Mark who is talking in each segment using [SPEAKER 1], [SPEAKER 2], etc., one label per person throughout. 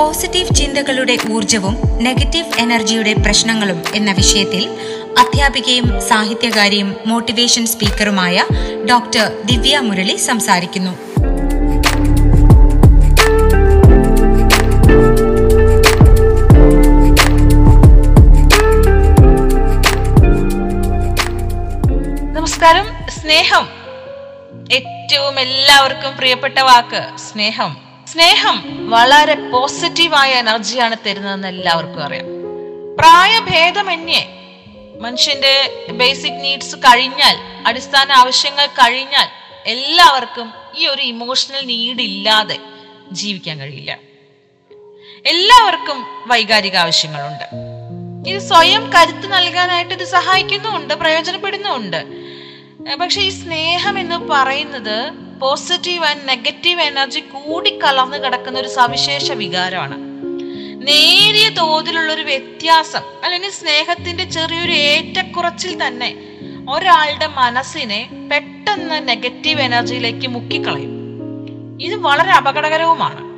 [SPEAKER 1] Positive ചിന്തകളുടെ ഊർജവും negative എനർജിയുടെ പ്രശ്നങ്ങളും എന്ന വിഷയത്തിൽ അധ്യാപികയും സാഹിത്യകാരിയും മോട്ടിവേഷൻ സ്പീക്കറുമായ ഡോക്ടർ ദിവ്യ മുരളി സംസാരിക്കുന്നു.
[SPEAKER 2] നമസ്കാരം. സ്നേഹം. ഏറ്റവും എല്ലാവർക്കും പ്രിയപ്പെട്ട വാക്ക് സ്നേഹം. സ്നേഹം വളരെ പോസിറ്റീവായ എനർജിയാണ് തരുന്നതെന്ന് എല്ലാവർക്കും അറിയാം. പ്രായഭേദമന്യേ മനുഷ്യന്റെ ബേസിക് നീഡ്സ് കഴിഞ്ഞാൽ അടിസ്ഥാന ആവശ്യങ്ങൾ കഴിഞ്ഞാൽ എല്ലാവർക്കും ഈ ഒരു ഇമോഷണൽ നീഡ് ഇല്ലാതെ ജീവിക്കാൻ കഴിയില്ല. എല്ലാവർക്കും വൈകാരിക ആവശ്യങ്ങളുണ്ട്. ഇത് സ്വയം കരുത്ത് നൽകാനായിട്ട് ഇത് സഹായിക്കുന്നുമുണ്ട് പ്രയോജനപ്പെടുന്നുമുണ്ട്. പക്ഷെ ഈ സ്നേഹം എന്ന് പറയുന്നത് പോസിറ്റീവ് ആൻഡ് നെഗറ്റീവ് എനർജി കൂടി കലർന്നു കിടക്കുന്ന ഒരു സവിശേഷ വികാരമാണ്. നേരിയ തോതിലുള്ള ഒരു വ്യത്യാസം അല്ലെങ്കിൽ സ്നേഹത്തിന്റെ ചെറിയൊരു ഏറ്റക്കുറച്ചിൽ തന്നെ ഒരാളുടെ മനസ്സിനെ പെട്ടെന്ന് നെഗറ്റീവ് എനർജിയിലേക്ക് മുക്കിക്കളയും. ഇത് വളരെ അപകടകരവുമാണ്.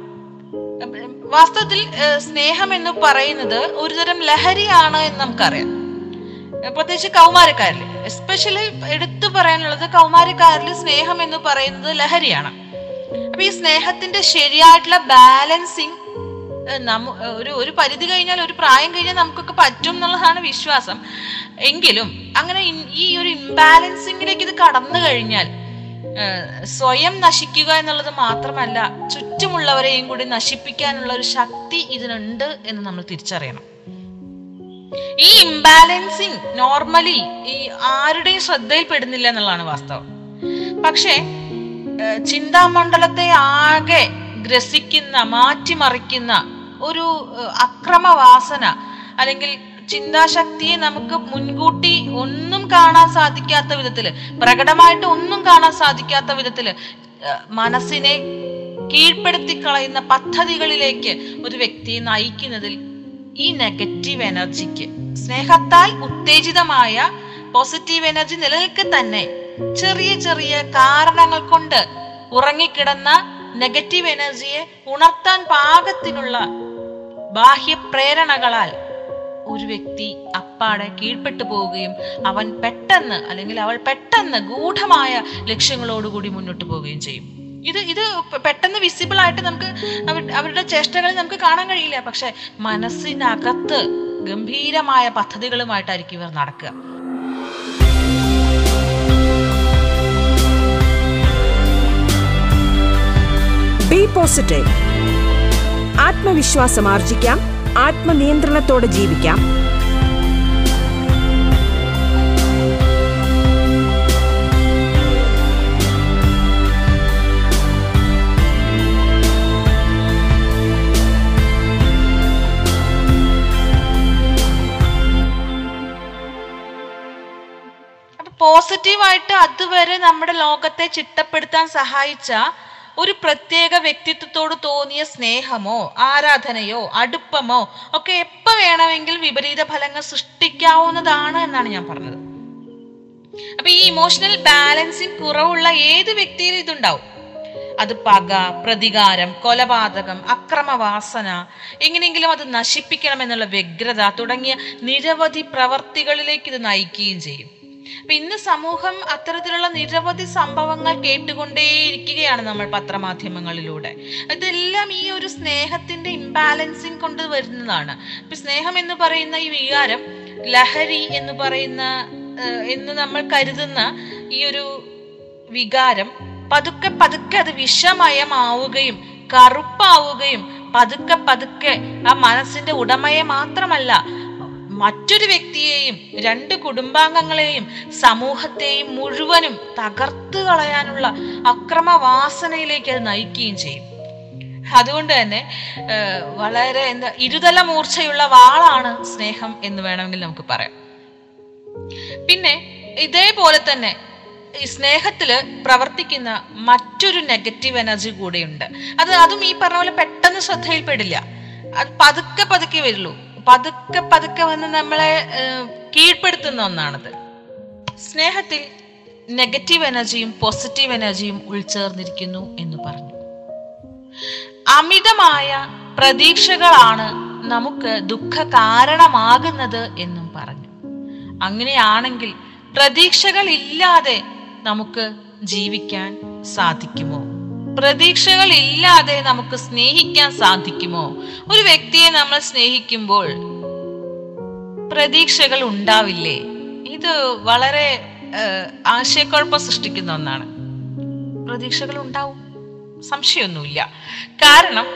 [SPEAKER 2] വാസ്തവത്തിൽ സ്നേഹം എന്ന് പറയുന്നത് ഒരുതരം ലഹരിയാണ് എന്ന് നമുക്കറിയാം. പ്രത്യേകിച്ച് കൗമാരക്കാരിൽ എസ്പെഷ്യലി എടുത്തു പറയാനുള്ളത് കൗമാരക്കാരിൽ സ്നേഹം എന്ന് പറയുന്നത് ലഹരിയാണ്. അപ്പൊ ഈ സ്നേഹത്തിന്റെ ശരിയായിട്ടുള്ള ബാലൻസിങ് ഒരു ഒരു പരിധി കഴിഞ്ഞാൽ ഒരു പ്രായം കഴിഞ്ഞാൽ നമുക്കൊക്കെ പറ്റും എന്നുള്ളതാണ് വിശ്വാസം. എങ്കിലും അങ്ങനെ ഈ ഒരു ഇംബാലൻസിങ്ങിലേക്ക് ഇത് കടന്നു കഴിഞ്ഞാൽ സ്വയം നശിക്കുക എന്നുള്ളത് മാത്രമല്ല ചുറ്റുമുള്ളവരെയും കൂടി നശിപ്പിക്കാനുള്ള ഒരു ശക്തി ഇതിനുണ്ട് എന്ന് നമ്മൾ തിരിച്ചറിയണം. ഈ ഇംബാലൻസിങ് നോർമലി ഈ ആരുടെയും ശ്രദ്ധയിൽപ്പെടുന്നില്ല എന്നുള്ളതാണ് വാസ്തവം. പക്ഷേ ചിന്താമണ്ഡലത്തെ ആകെ ഗ്രസിക്കുന്ന മാറ്റിമറിക്കുന്ന ഒരു അക്രമവാസന അല്ലെങ്കിൽ ചിന്താശക്തിയെ നമുക്ക് മുൻകൂട്ടി ഒന്നും കാണാൻ സാധിക്കാത്ത വിധത്തിൽ പ്രകടമായിട്ട് ഒന്നും കാണാൻ സാധിക്കാത്ത വിധത്തിൽ മനസ്സിനെ കീഴ്പ്പെടുത്തി കളയുന്ന പദ്ധതികളിലേക്ക് ഒരു വ്യക്തിയെ നയിക്കുന്നതിൽ ഈ നെഗറ്റീവ് എനർജിക്ക് സ്നേഹത്താൽ ഉത്തേജിതമായ പോസിറ്റീവ് എനർജി നിലനിൽക്കെ തന്നെ ചെറിയ ചെറിയ കാരണങ്ങൾ കൊണ്ട് ഉറങ്ങിക്കിടന്ന നെഗറ്റീവ് എനർജിയെ ഉണർത്താൻ പാകത്തിനുള്ള ബാഹ്യ പ്രേരണകളാൽ ഒരു വ്യക്തി അപ്പാടെ കീഴ്പ്പെട്ടു പോവുകയും അവൻ പെട്ടെന്ന് അല്ലെങ്കിൽ അവൾ പെട്ടെന്ന് ഗൂഢമായ ലക്ഷ്യങ്ങളോടുകൂടി മുന്നോട്ട് പോവുകയും ചെയ്യും. ഇത് ഇത് പെട്ടെന്ന് വിസിബിൾ ആയിട്ട് നമുക്ക് അവരുടെ ചേഷ്ടകളിൽ നമുക്ക് കാണാൻ കഴിയില്ല. പക്ഷെ മനസ്സിനകത്ത് ഗംഭീരമായ പദ്ധതികളുമായിട്ടായിരിക്കും ഇവർ നടക്കുക.
[SPEAKER 3] ബി പോസിറ്റീവ് ആത്മവിശ്വാസം ആർജിക്കാം. ആത്മനിയന്ത്രണത്തോടെ ജീവിക്കാം.
[SPEAKER 2] പോസിറ്റീവായിട്ട് അതുവരെ നമ്മുടെ ലോകത്തെ ചിട്ടപ്പെടുത്താൻ സഹായിച്ച ഒരു പ്രത്യേക വ്യക്തിത്വത്തോട് തോന്നിയ സ്നേഹമോ ആരാധനയോ അടുപ്പമോ ഒക്കെ എപ്പോ വേണമെങ്കിൽ വിപരീത ഫലങ്ങൾ സൃഷ്ടിക്കാവുന്നതാണ് എന്നാണ് ഞാൻ പറഞ്ഞത്. അപ്പൊ ഈ ഇമോഷണൽ ബാലൻസിങ് കുറവുള്ള ഏത് വ്യക്തിയിലും ഇതുണ്ടാവും. അത് പക പ്രതികാരം കൊലപാതകം അക്രമവാസന എങ്ങനെയെങ്കിലും അത് നശിപ്പിക്കണം എന്നുള്ള വ്യഗ്രത തുടങ്ങിയ നിരവധി പ്രവർത്തികളിലേക്ക് ഇത് നയിക്കുകയും ചെയ്യും. അപ്പൊ ഇന്ന് സമൂഹം അത്തരത്തിലുള്ള നിരവധി സംഭവങ്ങൾ കേട്ടുകൊണ്ടേയിരിക്കുകയാണ് നമ്മൾ പത്രമാധ്യമങ്ങളിലൂടെ. ഇതെല്ലാം ഈ ഒരു സ്നേഹത്തിന്റെ ഇംബാലൻസിങ് കൊണ്ട് വരുന്നതാണ്. ഇപ്പൊ സ്നേഹം എന്ന് പറയുന്ന ഈ വികാരം ലഹരി എന്ന് പറയുന്ന എന്ന് നമ്മൾ കരുതുന്ന ഈ ഒരു വികാരം പതുക്കെ പതുക്കെ അത് വിഷമയമാവുകയും കറുപ്പാവുകയും പതുക്കെ പതുക്കെ ആ മനസ്സിന്റെ ഉടമയെ മാത്രമല്ല മറ്റൊരു വ്യക്തിയെയും രണ്ട് കുടുംബാംഗങ്ങളെയും സമൂഹത്തെയും മുഴുവനും തകർത്തു കളയാനുള്ള അക്രമവാസനയിലേക്ക് അത് നയിക്കുകയും ചെയ്യും. അതുകൊണ്ട് തന്നെ വളരെ എന്താ ഇരുതല മൂർച്ചയുള്ള വാളാണ് സ്നേഹം എന്ന് വേണമെങ്കിൽ നമുക്ക് പറയാം. പിന്നെ ഇതേപോലെ തന്നെ ഈ സ്നേഹത്തിൽ പ്രവർത്തിക്കുന്ന മറ്റൊരു നെഗറ്റീവ് എനർജി കൂടെയുണ്ട്. അത് അതും ഈ പറഞ്ഞ പോലെ പെട്ടെന്ന് ശ്രദ്ധയിൽപ്പെടില്ല. അത് പതുക്കെ പതുക്കെ വരുള്ളൂ. പതുക്കെ പതുക്കെ വന്ന് നമ്മളെ കീഴ്പ്പെടുത്തുന്ന ഒന്നാണത്. സ്നേഹത്തിൽ നെഗറ്റീവ് എനർജിയും പോസിറ്റീവ് എനർജിയും ഉൾച്ചേർന്നിരിക്കുന്നു എന്ന് പറഞ്ഞു. അമിതമായ പ്രതീക്ഷകളാണ് നമുക്ക് ദുഃഖ കാരണമാകുന്നത് എന്നും പറഞ്ഞു. അങ്ങനെയാണെങ്കിൽ പ്രതീക്ഷകൾ ഇല്ലാതെ നമുക്ക് ജീവിക്കാൻ സാധിക്കുമോ? പ്രതീക്ഷകൾ ഇല്ലാതെ നമുക്ക് സ്നേഹിക്കാൻ സാധിക്കുമോ? ഒരു വ്യക്തിയെ നമ്മൾ സ്നേഹിക്കുമ്പോൾ പ്രതീക്ഷകൾ ഉണ്ടാവില്ലേ? ഇത് വളരെ ആശയക്കുഴപ്പം സൃഷ്ടിക്കുന്ന ഒന്നാണ്. പ്രതീക്ഷകൾ ഉണ്ടാവും. സംശയമൊന്നുമില്ല. കാരണം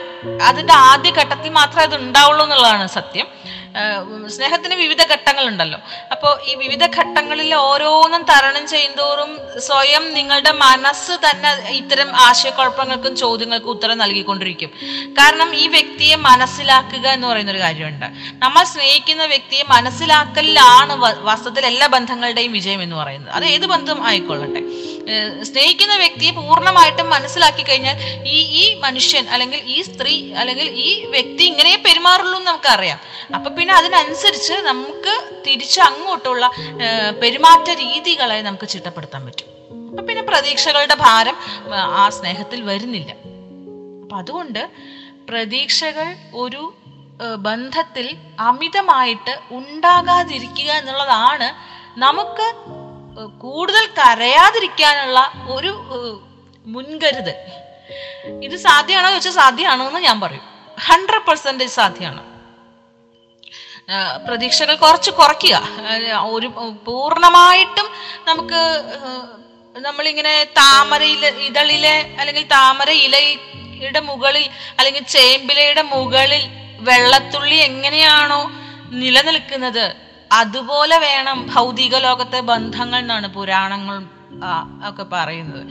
[SPEAKER 2] അതിന്റെ ആദ്യ ഘട്ടത്തിൽ മാത്രമേ അത് ഉണ്ടാവുള്ളൂ എന്നുള്ളതാണ് സത്യം. സ്നേഹത്തിന് വിവിധ ഘട്ടങ്ങളുണ്ടല്ലോ. അപ്പോൾ ഈ വിവിധ ഘട്ടങ്ങളിൽ ഓരോന്നും തരണം ചെയ്യുന്തോറും സ്വയം നിങ്ങളുടെ മനസ്സ് തന്നെ ഇത്തരം ആശയക്കുഴപ്പങ്ങൾക്കും ചോദ്യങ്ങൾക്കും ഉത്തരം നൽകിക്കൊണ്ടിരിക്കും. കാരണം ഈ വ്യക്തിയെ മനസ്സിലാക്കുക എന്ന് പറയുന്ന ഒരു കാര്യമുണ്ട്. നമ്മൾ സ്നേഹിക്കുന്ന വ്യക്തിയെ മനസ്സിലാക്കലിലാണ് വാസ്തവത്തിൽ എല്ലാ ബന്ധങ്ങളുടെയും വിജയം എന്ന് പറയുന്നത്. അത് ഏത് ബന്ധം ആയിക്കൊള്ളട്ടെ. സ്നേഹിക്കുന്ന വ്യക്തിയെ പൂർണമായിട്ടും മനസ്സിലാക്കി കഴിഞ്ഞാൽ ഈ ഈ മനുഷ്യൻ അല്ലെങ്കിൽ ഈ സ്ത്രീ അല്ലെങ്കിൽ ഈ വ്യക്തി ഇങ്ങനെ പെരുമാറുള്ളൂ എന്ന് നമുക്കറിയാം. അപ്പൊ പിന്നെ അതിനനുസരിച്ച് നമുക്ക് തിരിച്ച് അങ്ങോട്ടുള്ള പെരുമാറ്റ രീതികളെ നമുക്ക് ചിട്ടപ്പെടുത്താൻ പറ്റും. അപ്പൊ പിന്നെ പ്രതീക്ഷകളുടെ ഭാരം ആ, സ്നേഹത്തിൽ വരുന്നില്ല. അപ്പൊ അതുകൊണ്ട് പ്രതീക്ഷകൾ ഒരു ബന്ധത്തിൽ അമിതമായിട്ട് ഉണ്ടാകാതിരിക്കുക എന്നുള്ളതാണ് നമുക്ക് കൂടുതൽ കരയാതിരിക്കാനുള്ള ഒരു മുൻകരുതൽ. ഇത് സാധ്യമാണോ ചോദിച്ചാൽ സാധ്യമാണോ എന്ന് ഞാൻ പറയും. ഹൺഡ്രഡ് പെർസെന്റേജ് സാധ്യമാണ്. പ്രതീക്ഷകൾ കുറച്ച് കുറയ്ക്കുക. ഒരു പൂർണമായിട്ടും നമുക്ക് നമ്മളിങ്ങനെ താമരയില ഇതളിലെ അല്ലെങ്കിൽ താമര ഇലയുടെ മുകളിൽ അല്ലെങ്കിൽ ചേമ്പിലയുടെ മുകളിൽ വെള്ളത്തുള്ളി എങ്ങനെയാണോ നിലനിൽക്കുന്നത് അതുപോലെ വേണം ഭൗതിക ലോകത്തെ ബന്ധങ്ങൾ എന്നാണ് പുരാണങ്ങൾ ഒക്കെ പറയുന്നത്.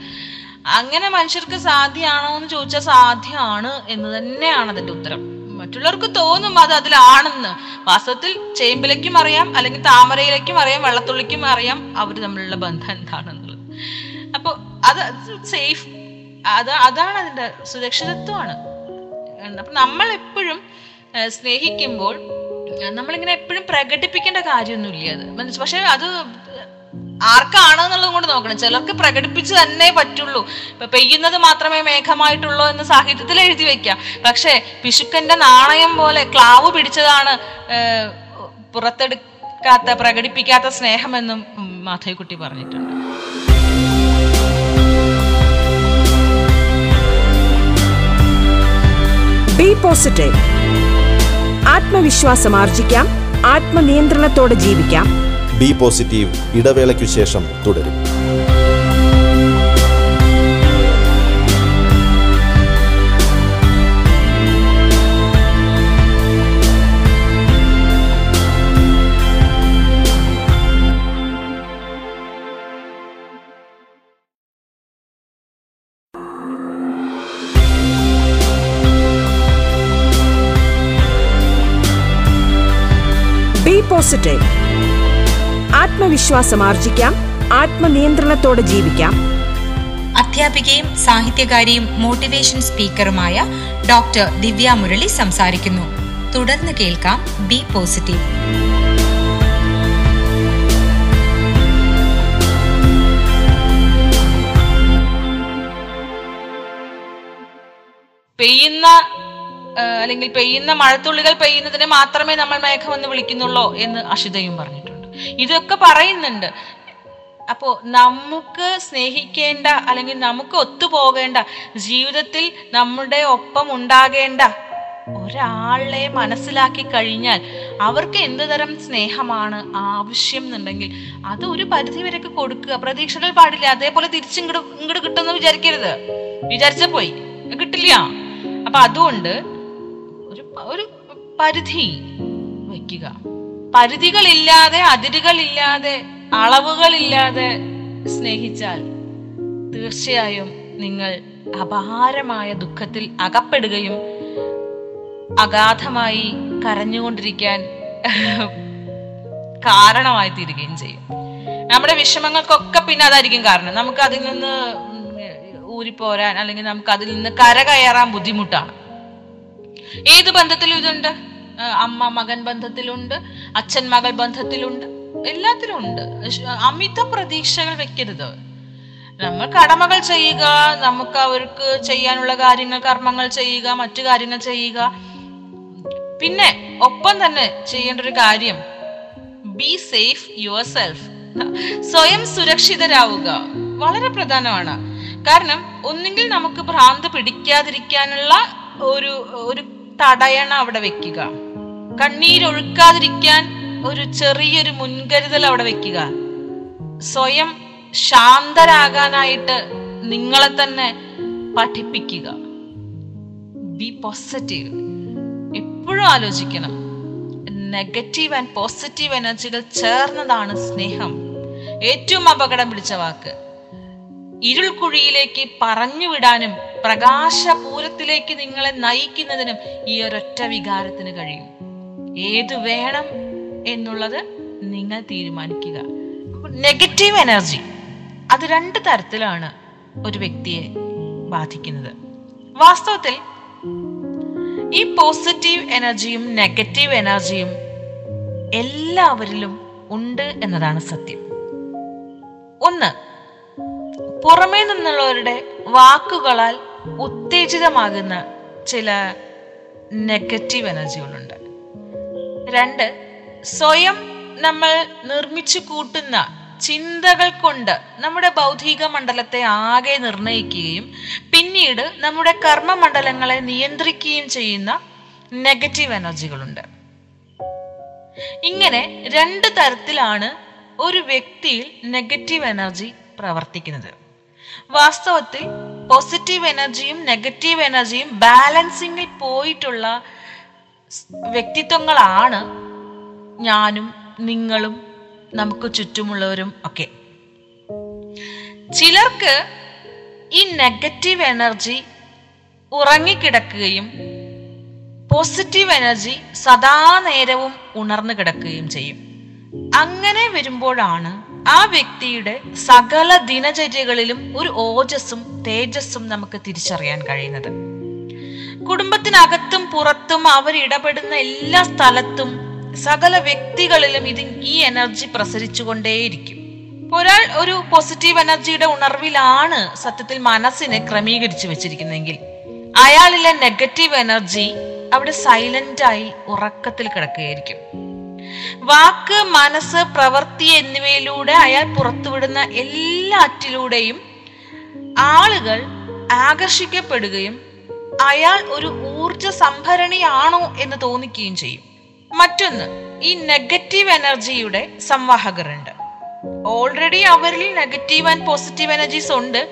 [SPEAKER 2] അങ്ങനെ മനുഷ്യർക്ക് സാധ്യമാണോ എന്ന് ചോദിച്ചാൽ സാധ്യമാണ് എന്ന് തന്നെയാണ് അതിന്റെ ഉത്തരം. മറ്റുള്ളവർക്ക് തോന്നും അത് അതിലാണെന്ന്. വാസ്തവത്തിൽ ചേമ്പിലേക്കും അറിയാം അല്ലെങ്കിൽ താമരയിലേക്കും അറിയാം വെള്ളത്തുള്ളിക്കും അറിയാം അവർ തമ്മിലുള്ള ബന്ധം എന്താണെന്നുള്ളത്. അപ്പൊ അത് സേഫ് അത് അതാണ് അതിന്റെ സുരക്ഷിതത്വമാണ്. അപ്പൊ നമ്മൾ എപ്പോഴും സ്നേഹിക്കുമ്പോൾ നമ്മളിങ്ങനെ എപ്പോഴും പ്രകടിപ്പിക്കേണ്ട കാര്യമൊന്നുമില്ല അത്. പക്ഷെ അത് ആർക്കാണ് എന്നുള്ളത് കൊണ്ട് നോക്കണം. ചിലർക്ക് പ്രകടിപ്പിച്ച് തന്നെ പറ്റുള്ളൂ. ഇപ്പൊ പെയ്യുന്നത് മാത്രമേ മേഘമായിട്ടുള്ളൂ എന്ന് സാഹിത്യത്തിൽ എഴുതി വെക്കാം. പക്ഷെ പിശുക്കന്റെ നാണയം പോലെ ക്ലാവ് പിടിച്ചതാണ് പുറത്തെടുക്കാത്ത പ്രകടിപ്പിക്കാത്ത സ്നേഹമെന്നും മാധവിക്കുട്ടി പറഞ്ഞിട്ടുണ്ട്.
[SPEAKER 3] പോസിറ്റീവ് ആത്മവിശ്വാസം ആർജിക്കാം. ആത്മനിയന്ത്രണത്തോടെ ജീവിക്കാം.
[SPEAKER 4] ബി പോസിറ്റീവ് ഇടവേളയ്ക്കു ശേഷം തുടരും.
[SPEAKER 3] പോസിറ്റീവ് ആത്മവിശ്വാസം ആർജിക്കാം ആത്മനിയന്ത്രണത്തോടെ ജീവിക്കാം.
[SPEAKER 1] അധ്യാപികയും സാഹിത്യകാരിയും മോട്ടിവേഷൻ സ്പീക്കറുമായ ഡോക്ടർ ദിവ്യ മുരളി സംസാരിക്കുന്നു. തുടർന്ന് കേൾക്കാം ബി പോസിറ്റീവ്.
[SPEAKER 2] പെയ്യുന്ന അല്ലെങ്കിൽ പെയ്യുന്ന മഴത്തുള്ളികൾ പെയ്യുന്നതിനെ മാത്രമേ നമ്മൾ മേഘം എന്ന് വിളിക്കുന്നുള്ളൂ എന്ന് അഷിതയും പറഞ്ഞിട്ടുണ്ട്. ഇതൊക്കെ പറയുന്നുണ്ട്. അപ്പോ നമുക്ക് സ്നേഹിക്കേണ്ട അല്ലെങ്കിൽ നമുക്ക് ഒത്തുപോകേണ്ട ജീവിതത്തിൽ നമ്മുടെ ഒപ്പം ഉണ്ടാകേണ്ട ഒരാളെ മനസ്സിലാക്കി കഴിഞ്ഞാൽ അവർക്ക് എന്ത് തരം സ്നേഹമാണ് ആവശ്യം എന്നുണ്ടെങ്കിൽ അത് ഒരു പരിധി വരെയൊക്കെ കൊടുക്കുക. പ്രതീക്ഷകൾ പാടില്ല. അതേപോലെ തിരിച്ചിങ്ങോട്ട് ഇങ്ങോട്ട് കിട്ടുമെന്ന് വിചാരിക്കരുത്. വിചാരിച്ച പോയി. കിട്ടില്ല. അപ്പൊ അതുകൊണ്ട് ഒരു ഒരു പരിധി വയ്ക്കുക. പരിധികളില്ലാതെ അതിരുകളില്ലാതെ അളവുകളില്ലാതെ സ്നേഹിച്ചാൽ തീർച്ചയായും നിങ്ങൾ അപാരമായ ദുഃഖത്തിൽ അകപ്പെടുകയും അഗാധമായി കരഞ്ഞുകൊണ്ടിരിക്കാൻ കാരണമായി തീരുകയും ചെയ്യും. നമ്മുടെ വിഷമങ്ങൾക്കൊക്കെ പിന്നെ അതായിരിക്കും കാരണം. നമുക്ക് അതിൽ നിന്ന് ഊരി ഊരിപ്പോരാൻ അല്ലെങ്കിൽ നമുക്ക് അതിൽ നിന്ന് കരകയറാൻ ബുദ്ധിമുട്ടാണ്. ഏത് ബന്ധത്തിലും ഇതുണ്ട്? അമ്മ മകൻ ബന്ധത്തിലുണ്ട്. അച്ഛൻ മകൾ ബന്ധത്തിലുണ്ട്. എല്ലാത്തിലും ഉണ്ട്. അമിത പ്രതീക്ഷകൾ വെക്കരുത്. നമ്മൾ കടമകൾ ചെയ്യുക നമുക്ക് അവർക്ക് ചെയ്യാനുള്ള കാര്യങ്ങൾ കർമ്മങ്ങൾ ചെയ്യുക മറ്റു കാര്യങ്ങൾ ചെയ്യുക. പിന്നെ ഒപ്പം തന്നെ ചെയ്യേണ്ട ഒരു കാര്യം ബി സേഫ് യുവർ സെൽഫ് സ്വയം സുരക്ഷിതരാവുക. വളരെ പ്രധാനമാണ്. കാരണം ഒന്നുകിൽ നമുക്ക് ഭ്രാന്ത് പിടിക്കാതിരിക്കാനുള്ള ഒരു ഒരു തടയണ അവിടെ വെക്കുക. കണ്ണീരൊഴുക്കാതിരിക്കാൻ ഒരു ചെറിയൊരു മുൻകരുതൽ അവിടെ വെക്കുക. സ്വയം ശാന്തരാകാനായിട്ട് നിങ്ങളെ തന്നെ പഠിപ്പിക്കുക. ബി പോസിറ്റീവ് എപ്പോഴും ആലോചിക്കണം. നെഗറ്റീവ് ആൻഡ് പോസിറ്റീവ് എനർജികൾ ചേർന്നതാണ് സ്നേഹം. ഏറ്റവും അപകടം പിടിച്ച വാക്ക്. ഇരുൾക്കുഴിയിലേക്ക് പറഞ്ഞു വിടാനും പ്രകാശപൂരത്തിലേക്ക് നിങ്ങളെ നയിക്കുന്നതിനും ഈ ഒരൊറ്റ വികാരത്തിന് കഴിയും. ഏത് വേണം എന്നുള്ളത് നിങ്ങൾ തീരുമാനിക്കുക. നെഗറ്റീവ് എനർജി അത് രണ്ട് തരത്തിലാണ് ഒരു വ്യക്തിയെ ബാധിക്കുന്നത്. വാസ്തവത്തിൽ ഈ പോസിറ്റീവ് എനർജിയും നെഗറ്റീവ് എനർജിയും എല്ലാവരിലും ഉണ്ട് എന്നതാണ് സത്യം. ഒന്ന് പുറമേ നിന്നുള്ളവരുടെ വാക്കുകളാൽ ഉത്തേജിതമാകുന്ന ചില നെഗറ്റീവ് എനർജികളുണ്ട് രണ്ട് സ്വയം നമ്മൾ നിർമ്മിച്ചു കൂട്ടുന്ന ചിന്തകൾ കൊണ്ട് നമ്മുടെ ബൗദ്ധിക മണ്ഡലത്തെ ആകെ നിർണയിക്കുകയും പിന്നീട് നമ്മുടെ കർമ്മ മണ്ഡലങ്ങളെ നിയന്ത്രിക്കുകയും ചെയ്യുന്ന നെഗറ്റീവ് എനർജികളുണ്ട് ഇങ്ങനെ രണ്ട് തരത്തിലാണ് ഒരു വ്യക്തിയിൽ നെഗറ്റീവ് എനർജി പ്രവർത്തിക്കുന്നത്. വാസ്തവത്തിൽ പോസിറ്റീവ് എനർജിയും നെഗറ്റീവ് എനർജിയും ബാലൻസിങ്ങിൽ പോയിട്ടുള്ള വ്യക്തിത്വങ്ങളാണ് ഞാനും നിങ്ങളും നമുക്ക് ചുറ്റുമുള്ളവരും ഒക്കെ. ചിലർക്ക് ഈ നെഗറ്റീവ് എനർജി ഉറങ്ങിക്കിടക്കുകയും പോസിറ്റീവ് എനർജി സദാ നേരവും ഉണർന്നു കിടക്കുകയും ചെയ്യും. അങ്ങനെ വരുമ്പോഴാണ് ആ വ്യക്തിയുടെ സകല ദിനചര്യകളിലും ഒരു ഓജസ്സും തേജസ്സും നമുക്ക് തിരിച്ചറിയാൻ കഴിയുന്നത്. കുടുംബത്തിനകത്തും പുറത്തും അവർ ഇടപെടുന്ന എല്ലാ സ്ഥലത്തും സകല വ്യക്തികളിലും ഇത് ഈ എനർജി പ്രസരിച്ചുകൊണ്ടേയിരിക്കും. ഒരാൾ ഒരു പോസിറ്റീവ് എനർജിയുടെ ഉണർവിലാണ് സത്യത്തിൽ മനസ്സിനെ ക്രമീകരിച്ചു വെച്ചിരിക്കുന്നതെങ്കിൽ അയാളിലെ നെഗറ്റീവ് എനർജി അവിടെ സൈലന്റ് ആയി ഉറക്കത്തിൽ കിടക്കുകയായിരിക്കും. വാക്ക് മനസ്സ് പ്രവൃത്തി എന്നിവയിലൂടെ അയാൾ പുറത്തുവിടുന്ന എല്ലാറ്റിലൂടെയും ആളുകൾ ആകർഷിക്കപ്പെടുകയും അയാൾ ഒരു ഊർജ സംഭരണിയാണോ എന്ന് തോന്നിക്കുകയും ചെയ്യും. മറ്റൊന്ന് ഈ നെഗറ്റീവ് എനർജിയുടെ സംവാഹകരുണ്ട്. ഓൾറെഡി അവരിൽ നെഗറ്റീവ് ആൻഡ് പോസിറ്റീവ് എനർജീസ് ഉണ്ട്.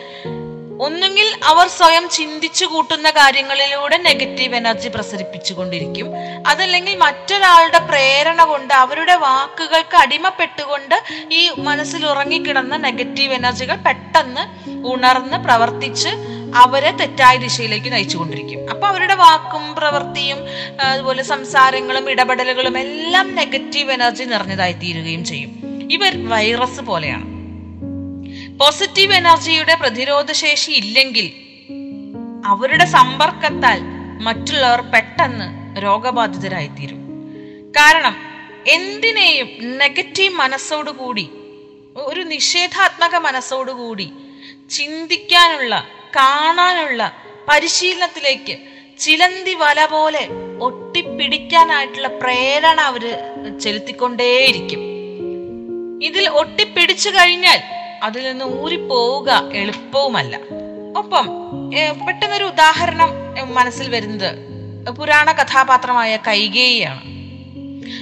[SPEAKER 2] ഒന്നുകിൽ അവർ സ്വയം ചിന്തിച്ചു കൂട്ടുന്ന കാര്യങ്ങളിലൂടെ നെഗറ്റീവ് എനർജി പ്രസരിപ്പിച്ചുകൊണ്ടിരിക്കും. അതല്ലെങ്കിൽ മറ്റൊരാളുടെ പ്രേരണ കൊണ്ട് അവരുടെ വാക്കുകൾക്ക് അടിമപ്പെട്ടുകൊണ്ട് ഈ മനസ്സിൽ ഉറങ്ങിക്കിടന്ന നെഗറ്റീവ് എനർജികൾ പെട്ടെന്ന് ഉണർന്ന് പ്രവർത്തിച്ച് അവരെ തെറ്റായ ദിശയിലേക്ക് നയിച്ചുകൊണ്ടിരിക്കും. അപ്പൊ അവരുടെ വാക്കും പ്രവൃത്തിയും അതുപോലെ സംസാരങ്ങളും ഇടപെടലുകളും എല്ലാം നെഗറ്റീവ് എനർജി നിറഞ്ഞതായി തീരുകയും ചെയ്യും. ഇവർ വൈറസ് പോലെയാണ്. പോസിറ്റീവ് എനർജിയുടെ പ്രതിരോധ ശേഷി ഇല്ലെങ്കിൽ അവരുടെ സമ്പർക്കത്താൽ മറ്റുള്ളവർ പെട്ടെന്ന് രോഗബാധിതരായിത്തീരും. കാരണം എന്തിനേയും നെഗറ്റീവ് മനസ്സോടുകൂടി ഒരു നിഷേധാത്മക മനസ്സോടുകൂടി ചിന്തിക്കാനുള്ള കാണാനുള്ള പരിശീലനത്തിലേക്ക് ചിലന്തി വല പോലെ ഒട്ടിപ്പിടിക്കാനായിട്ടുള്ള പ്രേരണ അവർ ചെലുത്തിക്കൊണ്ടേയിരിക്കും. ഇതിൽ ഒട്ടിപ്പിടിച്ചു കഴിഞ്ഞാൽ അതിൽ നിന്ന് ഊരിപ്പോവുക എളുപ്പവുമല്ല. ഒപ്പം പെട്ടെന്നൊരു ഉദാഹരണം മനസ്സിൽ വരുന്നത് പുരാണ കഥാപാത്രമായ കൈകേയിയാണ്.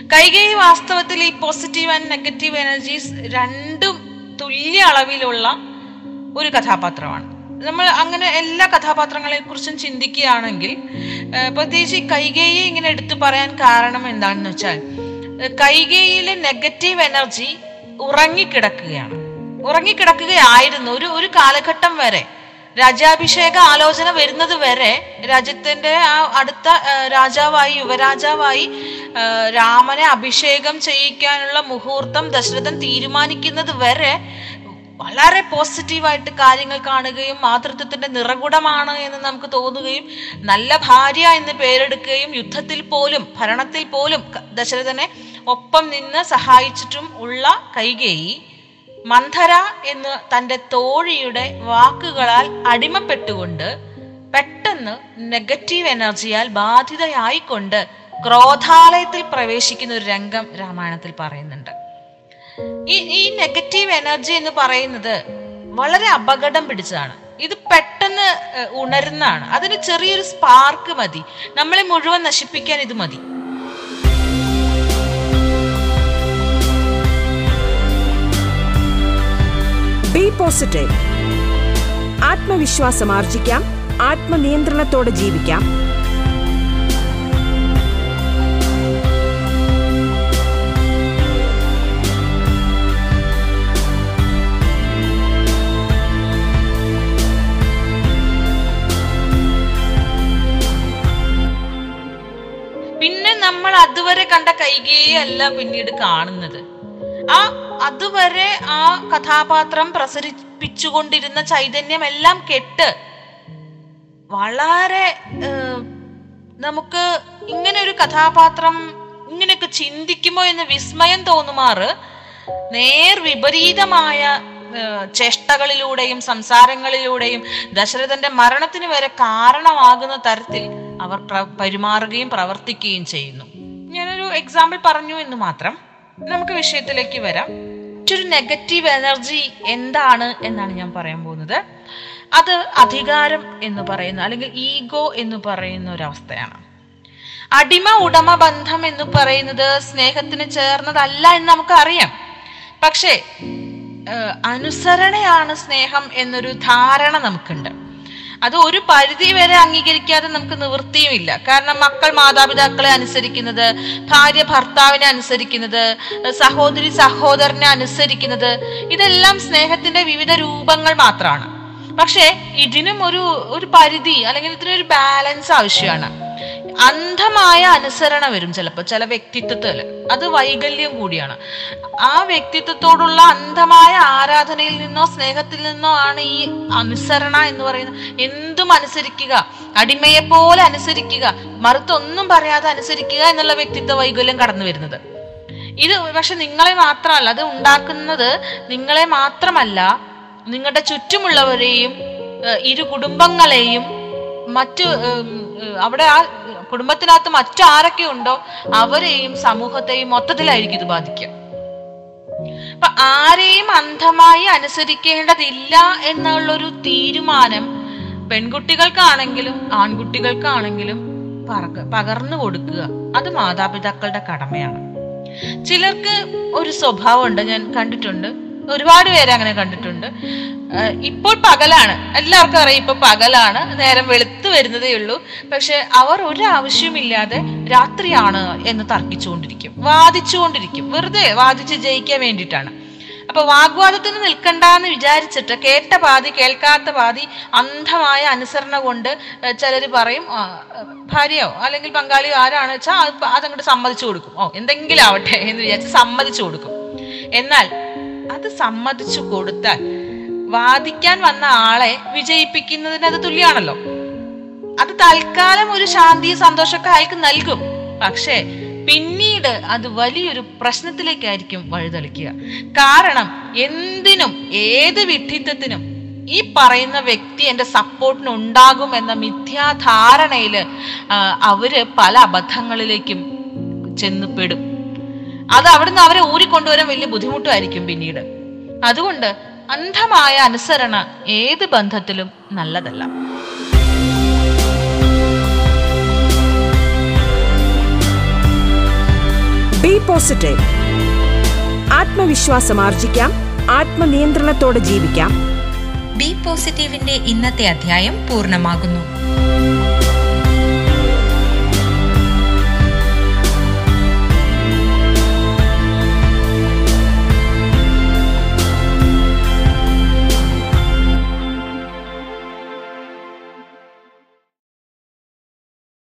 [SPEAKER 2] കൈകേയി വാസ്തവത്തിൽ ഈ പോസിറ്റീവ് ആൻഡ് നെഗറ്റീവ് എനർജീസ് രണ്ടും തുല്യ അളവിലുള്ള ഒരു കഥാപാത്രമാണ്. നമ്മൾ അങ്ങനെ എല്ലാ കഥാപാത്രങ്ങളെ കുറിച്ചും ചിന്തിക്കുകയാണെങ്കിൽ പ്രത്യേകിച്ച് ഈ കൈകേയെ ഇങ്ങനെ എടുത്തു പറയാൻ കാരണം എന്താണെന്ന് വെച്ചാൽ കൈകേയിലെ നെഗറ്റീവ് എനർജി ഉറങ്ങിക്കിടക്കുകയാണ്. ഉറങ്ങിക്കിടക്കുകയായിരുന്നു. ഒരു ഒരു കാലഘട്ടം വരെ രാജാഭിഷേക ആലോചന വരുന്നത് വരെ രാജ്യത്തിന്റെ ആ അടുത്ത രാജാവായി യുവരാജാവായി രാമനെ അഭിഷേകം ചെയ്യിക്കാനുള്ള മുഹൂർത്തം ദശരഥൻ തീരുമാനിക്കുന്നത് വരെ വളരെ പോസിറ്റീവായിട്ട് കാര്യങ്ങൾ കാണുകയും മാതൃത്വത്തിന്റെ നിറകുടമാണ് എന്ന് നമുക്ക് തോന്നുകയും നല്ല ഭാര്യ എന്ന് പേരെടുക്കുകയും യുദ്ധത്തിൽ പോലും ഭരണത്തിൽ പോലും ദശരഥനെ ഒപ്പം നിന്ന് സഹായിച്ചിട്ടും ഉള്ള കൈകേയി. മന്ധര എന്ന് തന്റെ തോഴിയുടെ വാക്കുകളാൽ അടിമപ്പെട്ടുകൊണ്ട് പെട്ടെന്ന് നെഗറ്റീവ് എനർജിയാൽ ബാധിതയായിക്കൊണ്ട് ക്രോധാലയത്തിൽ പ്രവേശിക്കുന്ന ഒരു രംഗം രാമായണത്തിൽ പറയുന്നുണ്ട്. ഈ ഈ നെഗറ്റീവ് എനർജി എന്ന് പറയുന്നത് വളരെ അപകടം പിടിച്ചതാണ്. ഇത് പെട്ടെന്ന് ഉണരുന്നതാണ്. അതിന് ചെറിയൊരു സ്പാർക്ക് മതി. നമ്മളെ മുഴുവൻ നശിപ്പിക്കാൻ ഇത് മതി.
[SPEAKER 3] ബി പോസിറ്റീവ് ആത്മവിശ്വാസം ആർജിക്കാം. ആത്മനിയന്ത്രണത്തോടെ ജീവിക്കാം.
[SPEAKER 2] നമ്മൾ അതുവരെ കണ്ട കൈകേയല്ല പിന്നീട് കാണുന്നത്. ആ അതുവരെ ആ കഥാപാത്രം പ്രസരിപ്പിച്ചുകൊണ്ടിരുന്ന ചൈതന്യം എല്ലാം കെട്ട് വളരെ നമുക്ക് ഇങ്ങനെ ഒരു കഥാപാത്രം ഇങ്ങനെയൊക്കെ ചിന്തിക്കുമോ എന്ന് വിസ്മയം തോന്നുമാറ് നേർ വിപരീതമായ ചേഷ്ടകളിലൂടെയും സംസാരങ്ങളിലൂടെയും ദശരഥന്റെ മരണത്തിന് വരെ കാരണമാകുന്ന തരത്തിൽ അവർ പ്ര- പെരുമാറുകയും പ്രവർത്തിക്കുകയും ചെയ്യുന്നു. ഞാനൊരു എക്സാമ്പിൾ പറഞ്ഞു എന്ന് മാത്രം നമുക്ക് വിഷയത്തിലേക്ക് വരാം. മറ്റൊരു നെഗറ്റീവ് എനർജി എന്താണ് എന്നാണ് ഞാൻ പറയാൻ പോകുന്നത്. അത് അധികാരം എന്ന് പറയുന്ന അല്ലെങ്കിൽ ഈഗോ എന്ന് പറയുന്ന ഒരു അവസ്ഥയാണ് അടിമ ഉടമ ബന്ധം എന്ന് പറയുന്നത് സ്നേഹത്തിന് ചേർന്നതല്ല എന്ന് നമുക്കറിയാം. പക്ഷേ അനുസരണയാണ് സ്നേഹം എന്നൊരു ധാരണ നമുക്കുണ്ട്. അത് ഒരു പരിധി വരെ അംഗീകരിക്കാതെ നമുക്ക് നിവൃത്തിയുമില്ല. കാരണം മക്കൾ മാതാപിതാക്കളെ അനുസരിക്കുന്നത് ഭാര്യ ഭർത്താവിനെ അനുസരിക്കുന്നത് സഹോദരി സഹോദരനെ അനുസരിക്കുന്നത് ഇതെല്ലാം സ്നേഹത്തിന്റെ വിവിധ രൂപങ്ങൾ മാത്രമാണ്. പക്ഷേ ഇതിനും ഒരു ഒരു പരിധി അല്ലെങ്കിൽ ഇതിനൊരു ബാലൻസ് ആവശ്യമാണ്. അന്ധമായ അനുസരണ വരും ചിലപ്പോൾ ചില വ്യക്തിത്വത്തിൽ. അത് വൈകല്യം കൂടിയാണ്. ആ വ്യക്തിത്വത്തോടുള്ള അന്ധമായ ആരാധനയിൽ നിന്നോ സ്നേഹത്തിൽ നിന്നോ ആണ് ഈ അനുസരണ എന്ന് പറയുന്നത്. എന്തും അനുസരിക്കുക അടിമയെ പോലെ അനുസരിക്കുക മറുത്തൊന്നും പറയാതെ അനുസരിക്കുക എന്നുള്ള വ്യക്തിത്വ വൈകല്യം കടന്നു വരുന്നത്. ഇത് പക്ഷെ നിങ്ങളെ മാത്രമല്ല അത് ഉണ്ടാക്കുന്നത് നിങ്ങളെ മാത്രമല്ല നിങ്ങളുടെ ചുറ്റുമുള്ളവരെയും ഇരു കുടുംബങ്ങളെയും മറ്റു അവിടെ ആ കുടുംബത്തിനകത്ത് മറ്റാരൊക്കെ ഉണ്ടോ അവരെയും സമൂഹത്തെയും മൊത്തത്തിലായിരിക്കും ഇത് ബാധിക്കുക. അപ്പൊ ആരെയും അന്ധമായി അനുസരിക്കേണ്ടതില്ല എന്നുള്ളൊരു തീരുമാനം പെൺകുട്ടികൾക്കാണെങ്കിലും ആൺകുട്ടികൾക്കാണെങ്കിലും പകർന്നു കൊടുക്കുക. അത് മാതാപിതാക്കളുടെ കടമയാണ്. ചിലർക്ക് ഒരു സ്വഭാവമുണ്ട് ഞാൻ കണ്ടിട്ടുണ്ട്. ഒരുപാട് പേര് അങ്ങനെ കണ്ടിട്ടുണ്ട്. ഇപ്പോൾ പകലാണ്. എല്ലാവർക്കും അറിയാം ഇപ്പൊ പകലാണ്. നേരം വെളുത്തു വരുന്നതേ ഉള്ളൂ. പക്ഷെ അവർ ഒരു ആവശ്യമില്ലാതെ രാത്രിയാണ് എന്ന് തർക്കിച്ചുകൊണ്ടിരിക്കും. വാദിച്ചുകൊണ്ടിരിക്കും. വെറുതെ വാദിച്ച് ജയിക്കാൻ വേണ്ടിയിട്ടാണ്. അപ്പൊ വാഗ്വാദത്തിന് നിൽക്കണ്ട എന്ന് വിചാരിച്ചിട്ട് കേട്ട പാതി കേൾക്കാത്ത പാതി അന്ധമായ അനുസരണ കൊണ്ട് ചിലർ പറയും ഭാര്യയോ അല്ലെങ്കിൽ പങ്കാളിയോ ആരാണ് വെച്ചാൽ അത് അതങ്ങോട്ട് സമ്മതിച്ചു കൊടുക്കും. ഓ എന്തെങ്കിലും ആവട്ടെ എന്ന് വിചാരിച്ച് സമ്മതിച്ചു കൊടുക്കും. എന്നാൽ അത് സമ്മതിച്ചു കൊടുത്താൽ വാദിക്കാൻ വന്ന ആളെ വിജയിപ്പിക്കുന്നതിന് അത് തുല്യാണല്ലോ. അത് തൽക്കാലം ഒരു ശാന്തിയും സന്തോഷമൊക്കെ അയാൾക്ക് നൽകും. പക്ഷേ പിന്നീട് അത് വലിയൊരു പ്രശ്നത്തിലേക്കായിരിക്കും വഴിതെളിക്കുക. കാരണം എന്തിനും ഏത് വിഡ്ഢിത്തത്തിനും ഈ പറയുന്ന വ്യക്തി എന്റെ സപ്പോർട്ടിന് ഉണ്ടാകും എന്ന മിഥ്യാധാരണയിൽ അവർ പല അബദ്ധങ്ങളിലേക്കും ചെന്ന് പെടും. അത് അവിടുന്ന് അവരെ ഊരിക്കൊണ്ടുവരാൻ വലിയ ബുദ്ധിമുട്ടായിരിക്കും പിന്നീട്. അതുകൊണ്ട് അന്ധമായ അനുസരണ ഏത് ബന്ധത്തിലും നല്ലതല്ല.
[SPEAKER 3] ബി പോസിറ്റീവ് ആത്മവിശ്വാസം ആർജിക്കാം. ആത്മനിയന്ത്രണത്തോടെ ജീവിക്കാം.
[SPEAKER 1] ബി പോസിറ്റീവിന്റെ ഇന്നത്തെ അധ്യായം പൂർണമാകുന്നു.